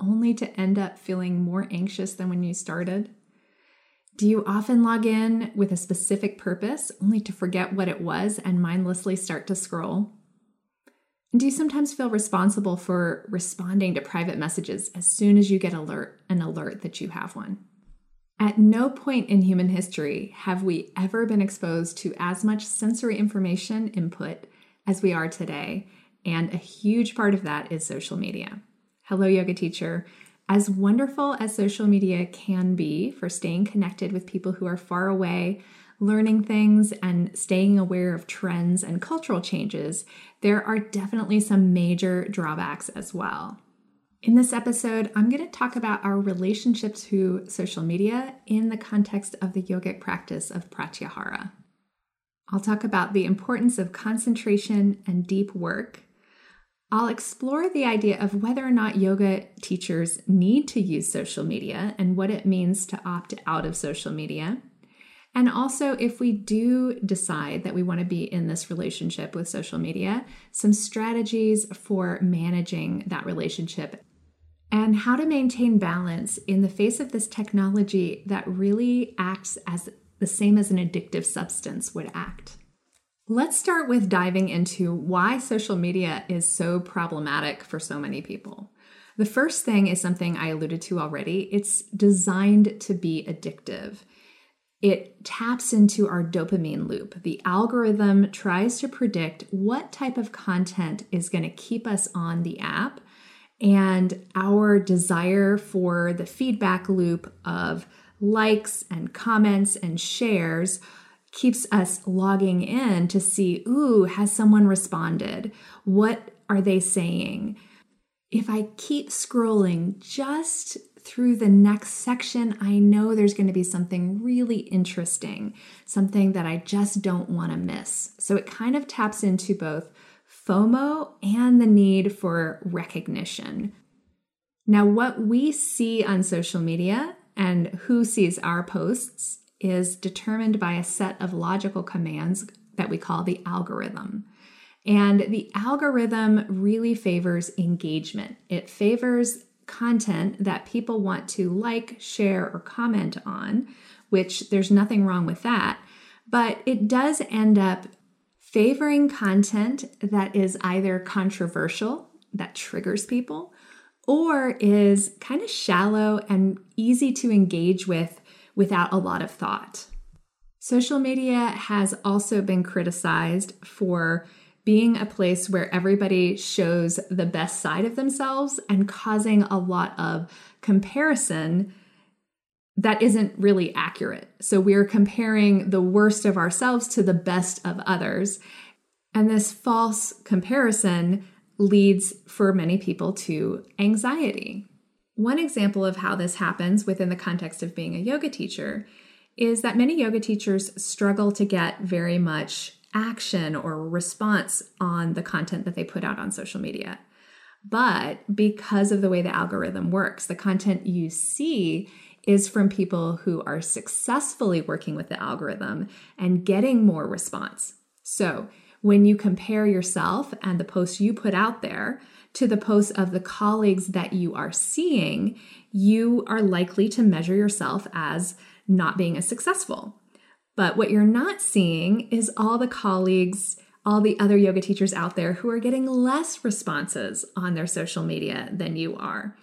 only to end up feeling more anxious than when you started? Do you often log in with a specific purpose only to forget what it was and mindlessly start to scroll? Do you sometimes feel responsible for responding to private messages as soon as you get alert an alert that you have one? At no point in human history have we ever been exposed to as much sensory information input as we are today, and a huge part of that is social media. Hello, yoga teacher. As wonderful as social media can be for staying connected with people who are far away, learning things, and staying aware of trends and cultural changes, there are definitely some major drawbacks as well. In this episode, I'm going to talk about our relationship to social media in the context of the yogic practice of pratyahara. I'll talk about the importance of concentration and deep work I'll explore the idea of whether or not yoga teachers need to use social media and what it means to opt out of social media. And also, if we do decide that we want to be in this relationship with social media, some strategies for managing that relationship and how to maintain balance in the face of this technology that really acts as the same as an addictive substance would act. Let's start with diving into why social media is so problematic for so many people. The first thing is something I alluded to already it's designed to be addictive. It taps into our dopamine loop. The algorithm tries to predict what type of content is going to keep us on the app, and our desire for the feedback loop of likes and comments and shares keeps us logging in to see, ooh, has someone responded? What are they saying? If I keep scrolling just through the next section, I know there's going to be something really interesting, something that I just don't want to miss. So it kind of taps into both FOMO and the need for recognition. Now, what we see on social media and who sees our posts is determined by a set of logical commands that we call the algorithm. And the algorithm really favors engagement. It favors content that people want to like, share, or comment on, which there's nothing wrong with that. But it does end up favoring content that is either controversial, that triggers people, or is kind of shallow and easy to engage with without a lot of thought. Social media has also been criticized for being a place where everybody shows the best side of themselves and causing a lot of comparison that isn't really accurate. So we're comparing the worst of ourselves to the best of others. And this false comparison leads for many people to anxiety. One example of how this happens within the context of being a yoga teacher is that many yoga teachers struggle to get very much action or response on the content that they put out on social media. But because of the way the algorithm works, the content you see is from people who are successfully working with the algorithm and getting more response. So when you compare yourself and the posts you put out there to the posts of the colleagues that you are seeing, you are likely to measure yourself as not being as successful. But what you're not seeing is all the colleagues, all the other yoga teachers out there who are getting less responses on their social media than you are.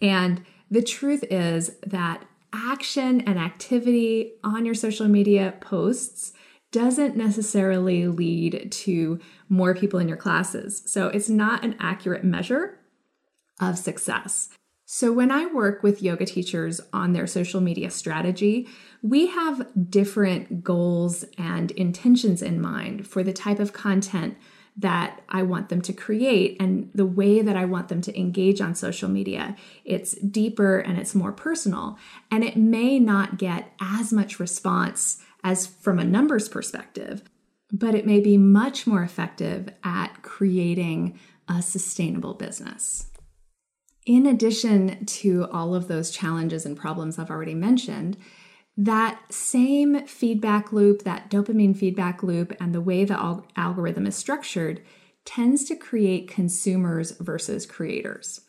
And the truth is that action and activity on your social media posts doesn't necessarily lead to more people in your classes. So it's not an accurate measure of success. So, when I work with yoga teachers on their social media strategy, we have different goals and intentions in mind for the type of content that I want them to create and the way that I want them to engage on social media. It's deeper and it's more personal. And it may not get as much response as from a numbers perspective, but it may be much more effective at creating a sustainable business. In addition to all of those challenges and problems I've already mentioned, that same feedback loop, that dopamine feedback loop, and the way the al- algorithm is structured tends to create consumers versus creators.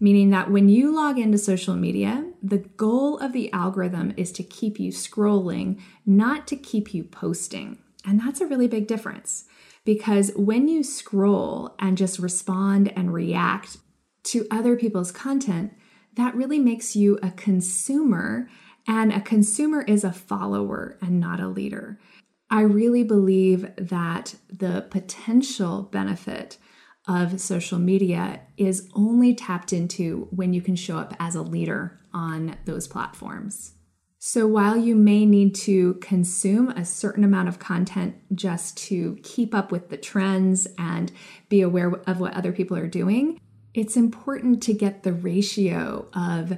Meaning that when you log into social media, the goal of the algorithm is to keep you scrolling, not to keep you posting. And that's a really big difference because when you scroll and just respond and react to other people's content, that really makes you a consumer and a consumer is a follower and not a leader. I really believe that the potential benefit of social media is only tapped into when you can show up as a leader on those platforms. So while you may need to consume a certain amount of content just to keep up with the trends and be aware of what other people are doing, it's important to get the ratio of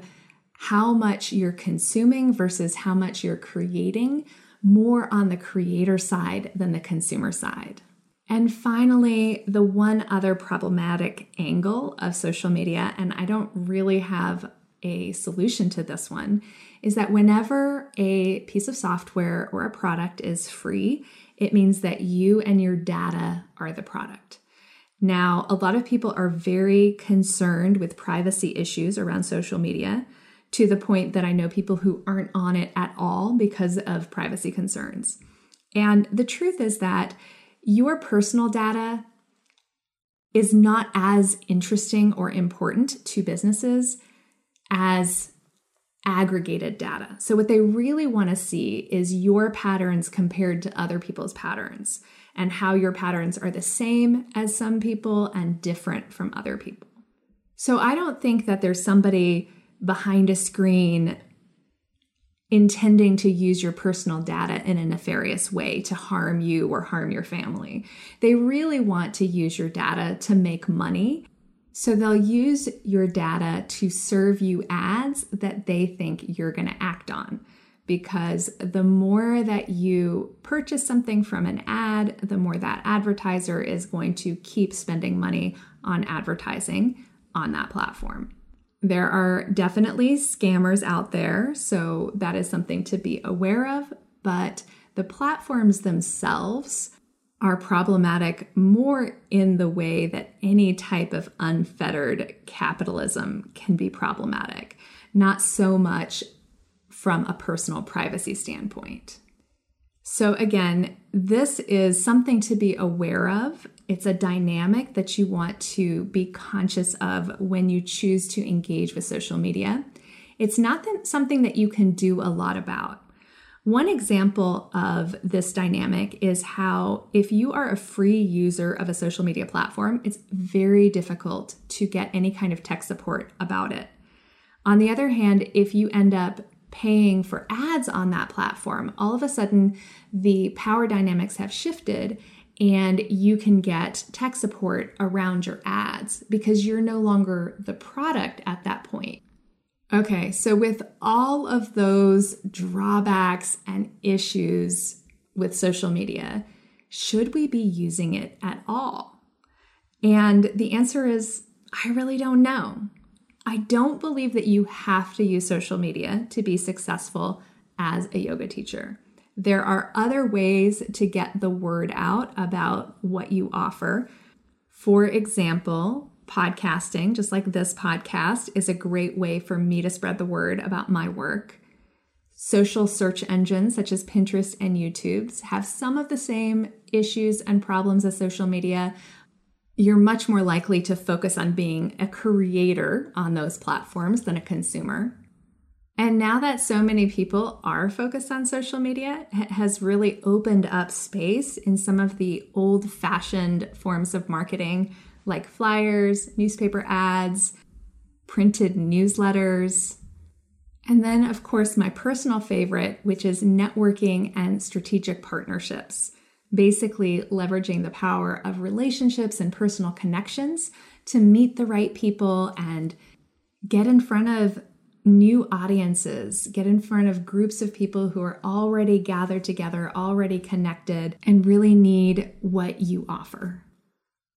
how much you're consuming versus how much you're creating more on the creator side than the consumer side. And finally, the one other problematic angle of social media, and I don't really have a solution to this one, is that whenever a piece of software or a product is free, it means that you and your data are the product. Now, a lot of people are very concerned with privacy issues around social media to the point that I know people who aren't on it at all because of privacy concerns. And the truth is that your personal data is not as interesting or important to businesses as aggregated data. So, what they really want to see is your patterns compared to other people's patterns and how your patterns are the same as some people and different from other people. So, I don't think that there's somebody behind a screen intending to use your personal data in a nefarious way to harm you or harm your family. They really want to use your data to make money. So they'll use your data to serve you ads that they think you're going to act on. Because the more that you purchase something from an ad, the more that advertiser is going to keep spending money on advertising on that platform. There are definitely scammers out there, so that is something to be aware of, but the platforms themselves are problematic more in the way that any type of unfettered capitalism can be problematic, not so much from a personal privacy standpoint. So, again, this is something to be aware of. It's a dynamic that you want to be conscious of when you choose to engage with social media. It's not something that you can do a lot about. One example of this dynamic is how, if you are a free user of a social media platform, it's very difficult to get any kind of tech support about it. On the other hand, if you end up paying for ads on that platform, all of a sudden the power dynamics have shifted and you can get tech support around your ads because you're no longer the product at that point. Okay, so with all of those drawbacks and issues with social media, should we be using it at all? And the answer is I really don't know. I don't believe that you have to use social media to be successful as a yoga teacher. There are other ways to get the word out about what you offer. For example, podcasting, just like this podcast, is a great way for me to spread the word about my work. Social search engines such as Pinterest and YouTube's have some of the same issues and problems as social media, you're much more likely to focus on being a creator on those platforms than a consumer. And now that so many people are focused on social media, it has really opened up space in some of the old fashioned forms of marketing like flyers, newspaper ads, printed newsletters. And then, of course, my personal favorite, which is networking and strategic partnerships. Basically leveraging the power of relationships and personal connections to meet the right people and get in front of new audiences, get in front of groups of people who are already gathered together, already connected, and really need what you offer.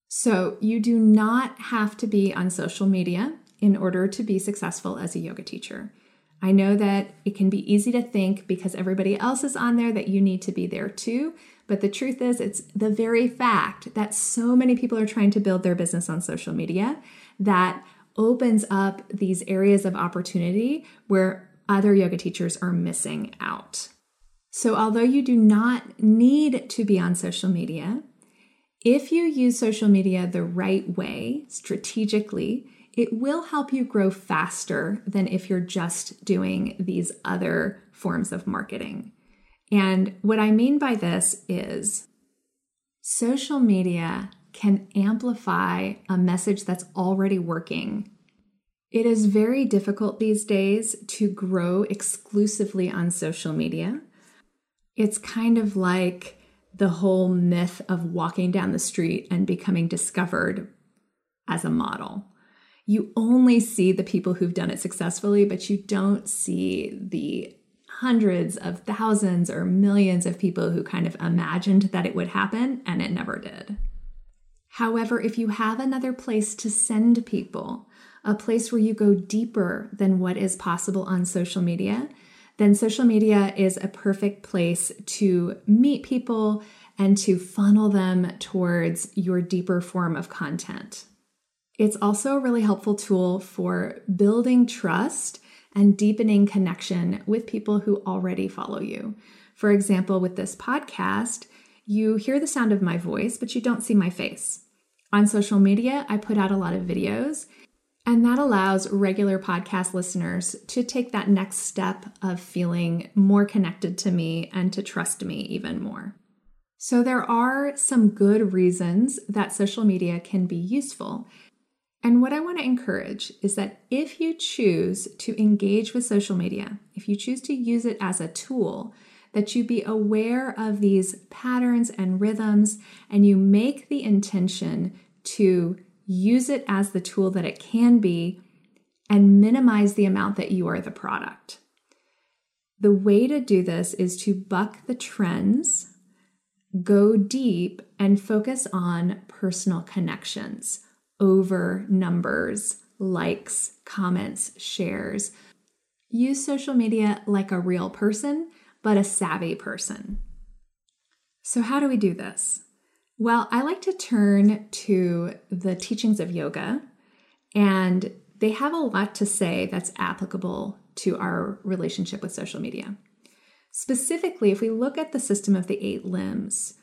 So, you do not have to be on social media in order to be successful as a yoga teacher. I know that it can be easy to think because everybody else is on there that you need to be there too. But the truth is, it's the very fact that so many people are trying to build their business on social media that opens up these areas of opportunity where other yoga teachers are missing out. So, although you do not need to be on social media, if you use social media the right way, strategically, it will help you grow faster than if you're just doing these other forms of marketing. And what I mean by this is social media can amplify a message that's already working. It is very difficult these days to grow exclusively on social media. It's kind of like the whole myth of walking down the street and becoming discovered as a model you only see the people who've done it successfully, but you don't see the hundreds of thousands or millions of people who kind of imagined that it would happen and it never did. However, if you have another place to send people, a place where you go deeper than what is possible on social media, then social media is a perfect place to meet people and to funnel them towards your deeper form of content. It's also a really helpful tool for building trust and deepening connection with people who already follow you. For example, with this podcast, you hear the sound of my voice, but you don't see my face. On social media, I put out a lot of videos, and that allows regular podcast listeners to take that next step of feeling more connected to me and to trust me even more. So, there are some good reasons that social media can be useful. And what I want to encourage is that if you choose to engage with social media, if you choose to use it as a tool, that you be aware of these patterns and rhythms and you make the intention to use it as the tool that it can be and minimize the amount that you are the product. The way to do this is to buck the trends, go deep, and focus on personal connections over numbers, likes, comments, shares. Use social media like a real person, but a savvy person. So, how do we do this? Well, I like to turn to the teachings of yoga, and they have a lot to say that's applicable to our relationship with social media. Specifically, if we look at the system of the eight limbs,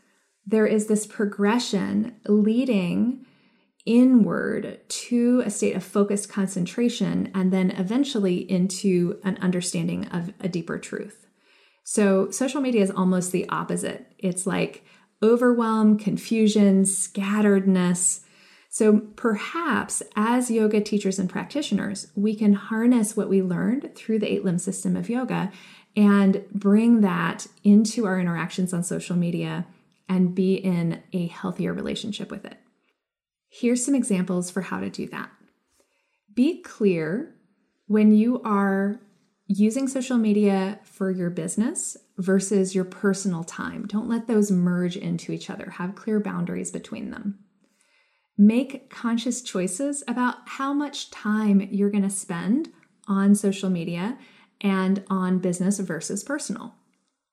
there is this progression leading inward to a state of focused concentration and then eventually into an understanding of a deeper truth. So, social media is almost the opposite. It's like overwhelm, confusion, scatteredness. So, perhaps as yoga teachers and practitioners, we can harness what we learned through the eight limb system of yoga and bring that into our interactions on social media and be in a healthier relationship with it. Here's some examples for how to do that. Be clear when you are using social media for your business versus your personal time. Don't let those merge into each other. Have clear boundaries between them. Make conscious choices about how much time you're going to spend on social media and on business versus personal.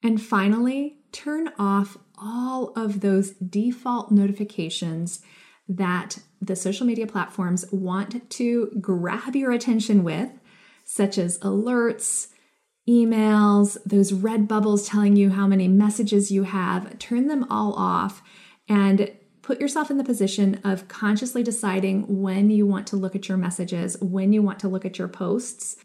And finally, turn off all of those default notifications that the social media platforms want to grab your attention with, such as alerts, emails, those red bubbles telling you how many messages you have, turn them all off and put yourself in the position of consciously deciding when you want to look at your messages, when you want to look at your posts,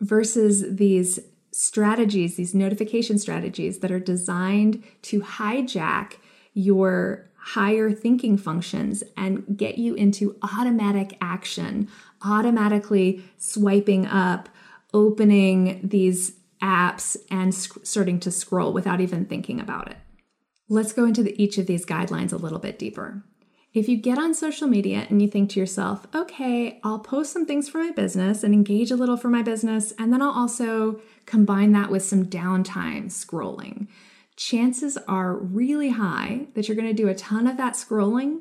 versus these strategies, these notification strategies that are designed to hijack your higher thinking functions and get you into automatic action, automatically swiping up, opening these apps and sc- starting to scroll without even thinking about it. Let's go into the, each of these guidelines a little bit deeper. If you get on social media and you think to yourself, okay, I'll post some things for my business and engage a little for my business, and then I'll also combine that with some downtime scrolling, chances are really high that you're going to do a ton of that scrolling.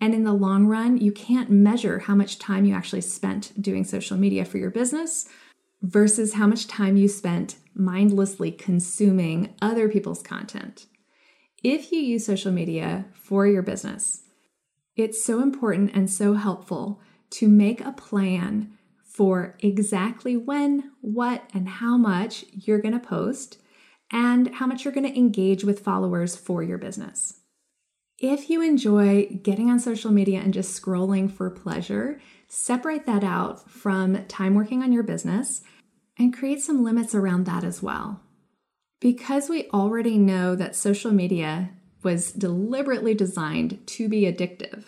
And in the long run, you can't measure how much time you actually spent doing social media for your business versus how much time you spent mindlessly consuming other people's content. If you use social media for your business, it's so important and so helpful to make a plan for exactly when, what, and how much you're going to post and how much you're going to engage with followers for your business. If you enjoy getting on social media and just scrolling for pleasure, separate that out from time working on your business and create some limits around that as well. Because we already know that social media was deliberately designed to be addictive,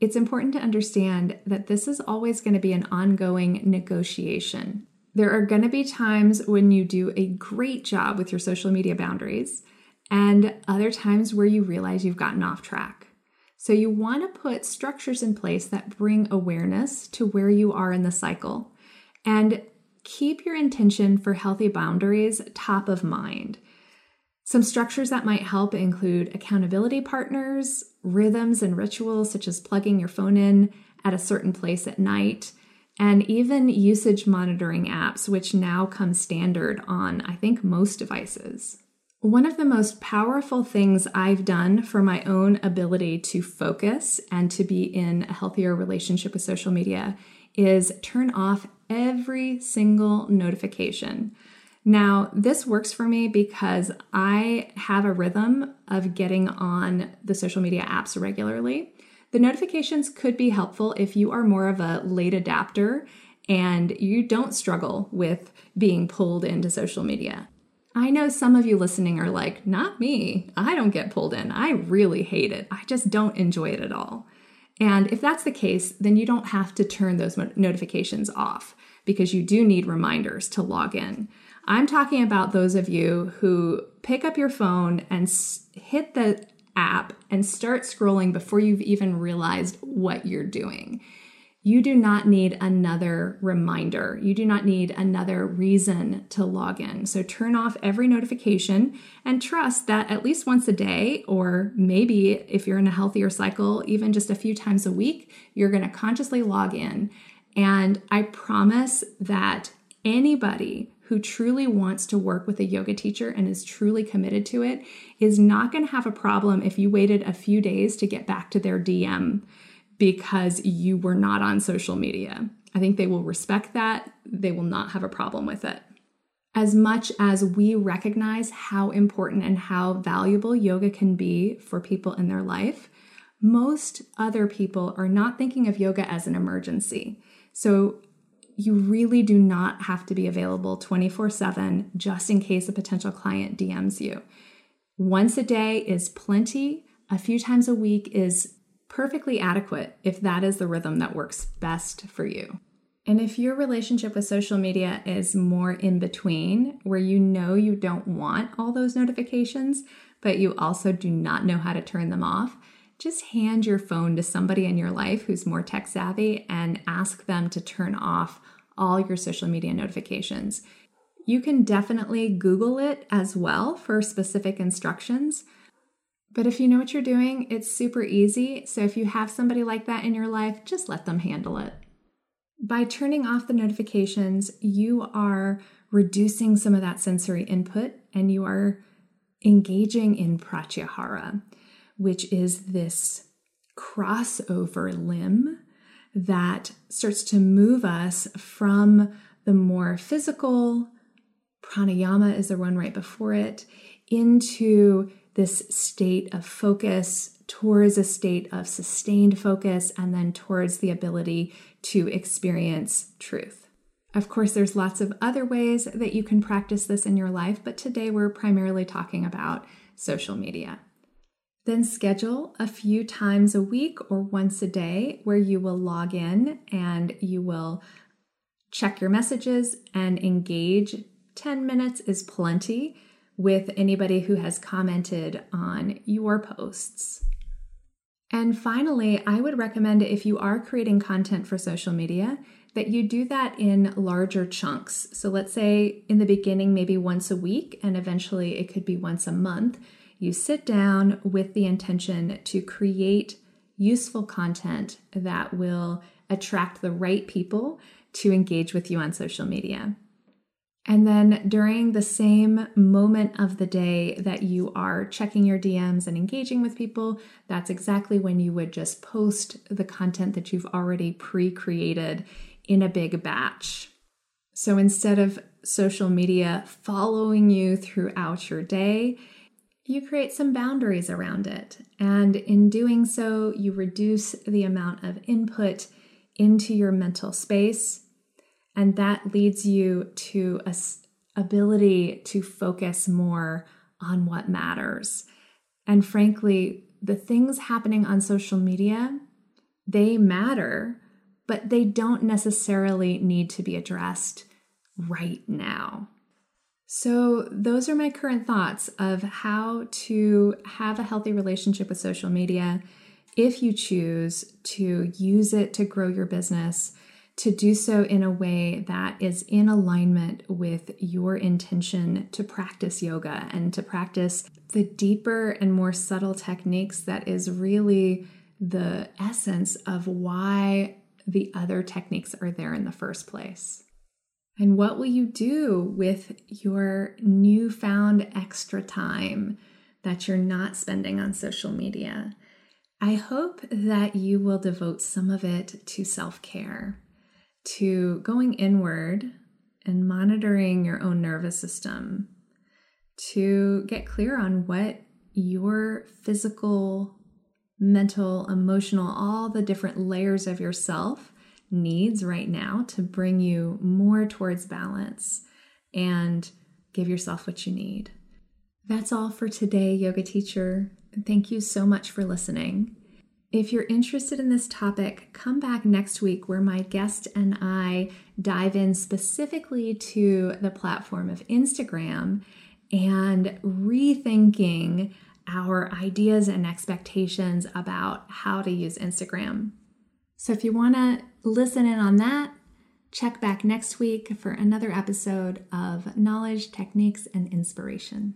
it's important to understand that this is always going to be an ongoing negotiation. There are going to be times when you do a great job with your social media boundaries, and other times where you realize you've gotten off track. So, you want to put structures in place that bring awareness to where you are in the cycle and keep your intention for healthy boundaries top of mind. Some structures that might help include accountability partners, rhythms and rituals, such as plugging your phone in at a certain place at night, and even usage monitoring apps, which now come standard on, I think, most devices. One of the most powerful things I've done for my own ability to focus and to be in a healthier relationship with social media is turn off every single notification. Now, this works for me because I have a rhythm of getting on the social media apps regularly. The notifications could be helpful if you are more of a late adapter and you don't struggle with being pulled into social media. I know some of you listening are like, not me. I don't get pulled in. I really hate it. I just don't enjoy it at all. And if that's the case, then you don't have to turn those notifications off because you do need reminders to log in. I'm talking about those of you who pick up your phone and hit the app and start scrolling before you've even realized what you're doing. You do not need another reminder. You do not need another reason to log in. So turn off every notification and trust that at least once a day, or maybe if you're in a healthier cycle, even just a few times a week, you're going to consciously log in. And I promise that anybody who truly wants to work with a yoga teacher and is truly committed to it is not going to have a problem if you waited a few days to get back to their DM because you were not on social media. I think they will respect that. They will not have a problem with it. As much as we recognize how important and how valuable yoga can be for people in their life, most other people are not thinking of yoga as an emergency. So you really do not have to be available 24 7 just in case a potential client DMs you. Once a day is plenty, a few times a week is perfectly adequate if that is the rhythm that works best for you. And if your relationship with social media is more in between, where you know you don't want all those notifications, but you also do not know how to turn them off, just hand your phone to somebody in your life who's more tech savvy and ask them to turn off all your social media notifications. You can definitely Google it as well for specific instructions. But if you know what you're doing, it's super easy. So if you have somebody like that in your life, just let them handle it. By turning off the notifications, you are reducing some of that sensory input and you are engaging in pratyahara which is this crossover limb that starts to move us from the more physical, pranayama is the one right before it, into this state of focus towards a state of sustained focus and then towards the ability to experience truth. Of course, there's lots of other ways that you can practice this in your life, but today we're primarily talking about social media. Then schedule a few times a week or once a day where you will log in and you will check your messages and engage. 10 minutes is plenty, with anybody who has commented on your posts. And finally, I would recommend if you are creating content for social media, that you do that in larger chunks. So let's say in the beginning, maybe once a week, and eventually it could be once a month. You sit down with the intention to create useful content that will attract the right people to engage with you on social media. And then during the same moment of the day that you are checking your DMs and engaging with people, that's exactly when you would just post the content that you've already pre created in a big batch. So instead of social media following you throughout your day, you create some boundaries around it. And in doing so, you reduce the amount of input into your mental space. And that leads you to a ability to focus more on what matters. And frankly, the things happening on social media, they matter, but they don't necessarily need to be addressed right now. So, those are my current thoughts of how to have a healthy relationship with social media if you choose to use it to grow your business, to do so in a way that is in alignment with your intention to practice yoga and to practice the deeper and more subtle techniques that is really the essence of why the other techniques are there in the first place. And what will you do with your newfound extra time that you're not spending on social media? I hope that you will devote some of it to self care, to going inward and monitoring your own nervous system, to get clear on what your physical, mental, emotional, all the different layers of yourself needs right now to bring you more towards balance and give yourself what you need. That's all for today, yoga teacher. Thank you so much for listening. If you're interested in this topic, come back next week where my guest and I dive in specifically to the platform of Instagram and rethinking our ideas and expectations about how to use Instagram. So if you want to listen in on that, check back next week for another episode of Knowledge, Techniques, and Inspiration.